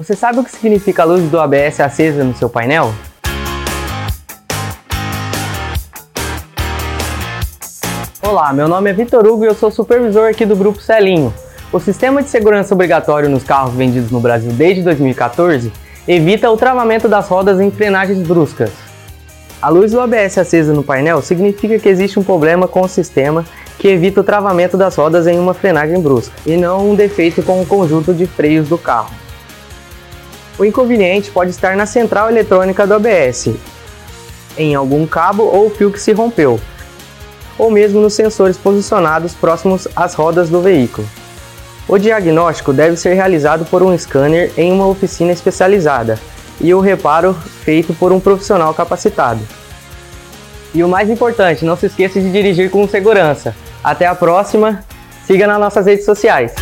Você sabe o que significa a luz do ABS acesa no seu painel? Olá, meu nome é Vitor Hugo e eu sou supervisor aqui do Grupo Celinho. O sistema de segurança obrigatório nos carros vendidos no Brasil desde 2014 evita o travamento das rodas em frenagens bruscas. A luz do ABS acesa no painel significa que existe um problema com o sistema que evita o travamento das rodas em uma frenagem brusca, e não um defeito com o conjunto de freios do carro. O inconveniente pode estar na central eletrônica do ABS, em algum cabo ou fio que se rompeu, ou mesmo nos sensores posicionados próximos às rodas do veículo. O diagnóstico deve ser realizado por um scanner em uma oficina especializada e o reparo feito por um profissional capacitado. E o mais importante, não se esqueça de dirigir com segurança. Até a próxima, siga nas nossas redes sociais.